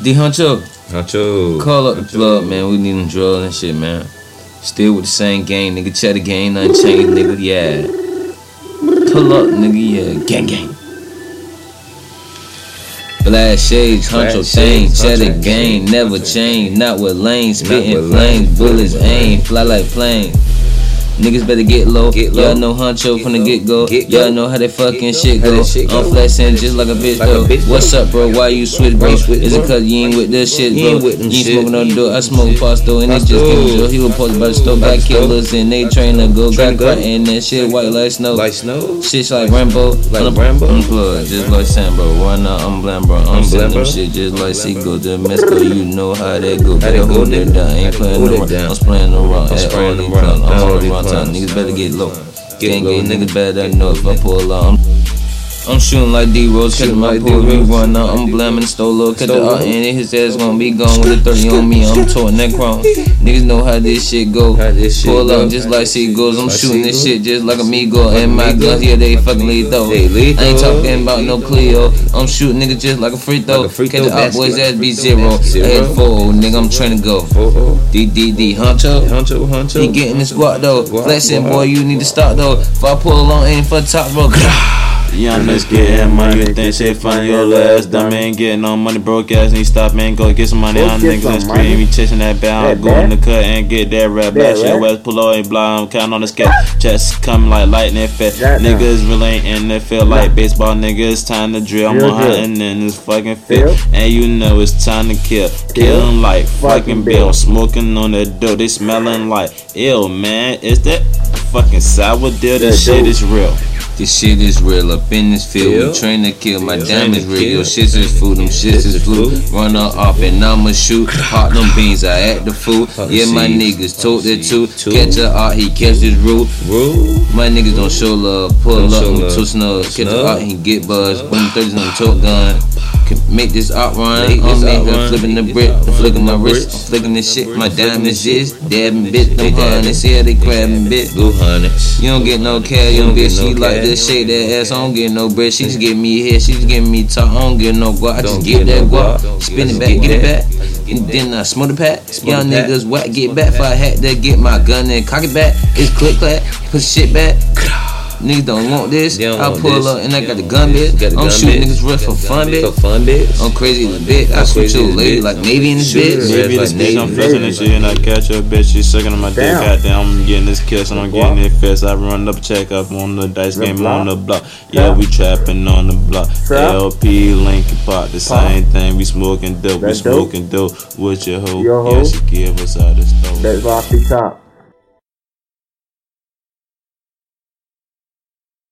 Dee Huncho, Huncho. call up the plug, man. We need them drugs and shit, man. Still with the same gang, nigga. Cheddar gang, nothing changed, nigga. Yeah. Pull up, nigga. Yeah. Gang, gang. Black shades, Huncho shades, cheddar gang, never change. Not with lanes, spitting flames, bullets aim, fly like planes. Niggas better get low. Get Y'all low. know Huncho Get from the get go. Get Y'all know how they fucking shit go. shit I'm flexing just like a bitch Like a though. bitch, What's up, bro? Why you switch, bro? Why Is it cause you ain't with this shit, You bro? ain't with them You ain't smoking no dope. I Shit. smoke pasto and it just came to He was posted by the store. Got killers and they train to go. Got to and that shit white like snow. Like snow. Shit's like Rambo. Like Rambo. I'm plug, just like Sam, bro. Run out, I'm blam, bro. I'm bro. shit just like Seagull to Mexico. You know how that go. Better hold it down. Ain't playing around. I'm spraying around. I'm spraying around. I'm All on the wrong time. Niggas better get low. Get Gang gang niggas better know if I pull out. I'm, I'm shooting like D Rose, Shooting my like pool, we D-Rose. run out. I'm blaming Stolo, cut the art and his ass gonna be gone with the 30 on me. I'm toting that chrome. Niggas know how this shit go. How this shit Pull up just like seagulls. I'm Like shooting this shit just like amigo. And my guns, yeah, they fucking lethal. I ain't talking about no Cleo. I'm shooting niggas just like a free throw. Catch the out boys ass be zero. Head forward, nigga, I'm trying to go. D D Dee Huncho. Huncho, Huncho. He getting the squat though. Flexing, boy, you need to stop though. If I pull along, ain't for the top, bro. Young niggas getting money, you think shit funny, your last dumb ain't getting no money, broke ass, need stop man, go get some money. Get niggas scream, money. me chasing that bag, I'm going to cut and get that rap back. Shit? West pull out and blind, I'm counting on the sketch. Chest coming like lightning fast. Niggas really ain't in the field like baseball niggas, time to drill. I'm on hunting in this fucking field. And you know it's time to kill. Killing like fucking Bill. Smoking on that dope, they smelling like ill, man. Is that fucking sour deal? This That shit is real. This shit is real up in this field. Field. We train to kill. My Field. diamonds real. Your shits is food. Them shits is blue. Run her off and I'ma shoot. Hot them beans. I act the fool. Yeah, my niggas told that too. too. Catch her out. He catch his root. Rule. My niggas don't show love. Pull up love. two snug. Catch her out. He get buzzed. One thirties on the tote gun. Can make this out run. Make this I'm flipping the brick. this I'm flicking my wrist. I'm flicking this shit. My diamonds is dabbing bit. Them. They say they crabbing bit. Go hundreds. You don't get no cash, you don't bitch. get She like to shake that ass. I don't get no bread. She just give me head. She just give me talk. I don't get no guap. I just get that guap. Spin it back, get it back. And then I smoke the pack. Y'all niggas whack, get back. If I had to get my gun and cock it back, it's click clack. Put shit back. Niggas don't want this. Don't I want pull this. up and I got the gun bit. The I'm gun shooting bit. niggas rest for fun bit. For fun bit. I'm crazy as a bit. I switch crazy your as a lady like Navy in this Shoot bitch. her. Maybe like this bitch, I'm Navy. flexing and shit, and I catch a bitch, she sucking on my dick. Damn. Goddamn, I'm getting this kiss and I'm getting it fast. I run up, check up on the dice game on the block. Yeah, we trapping on the block. Trap? LP, Lincoln Park, the same thing. We smoking dope, we smoking dope with your hoe. Yeah, she give us all this dope. That's off the top.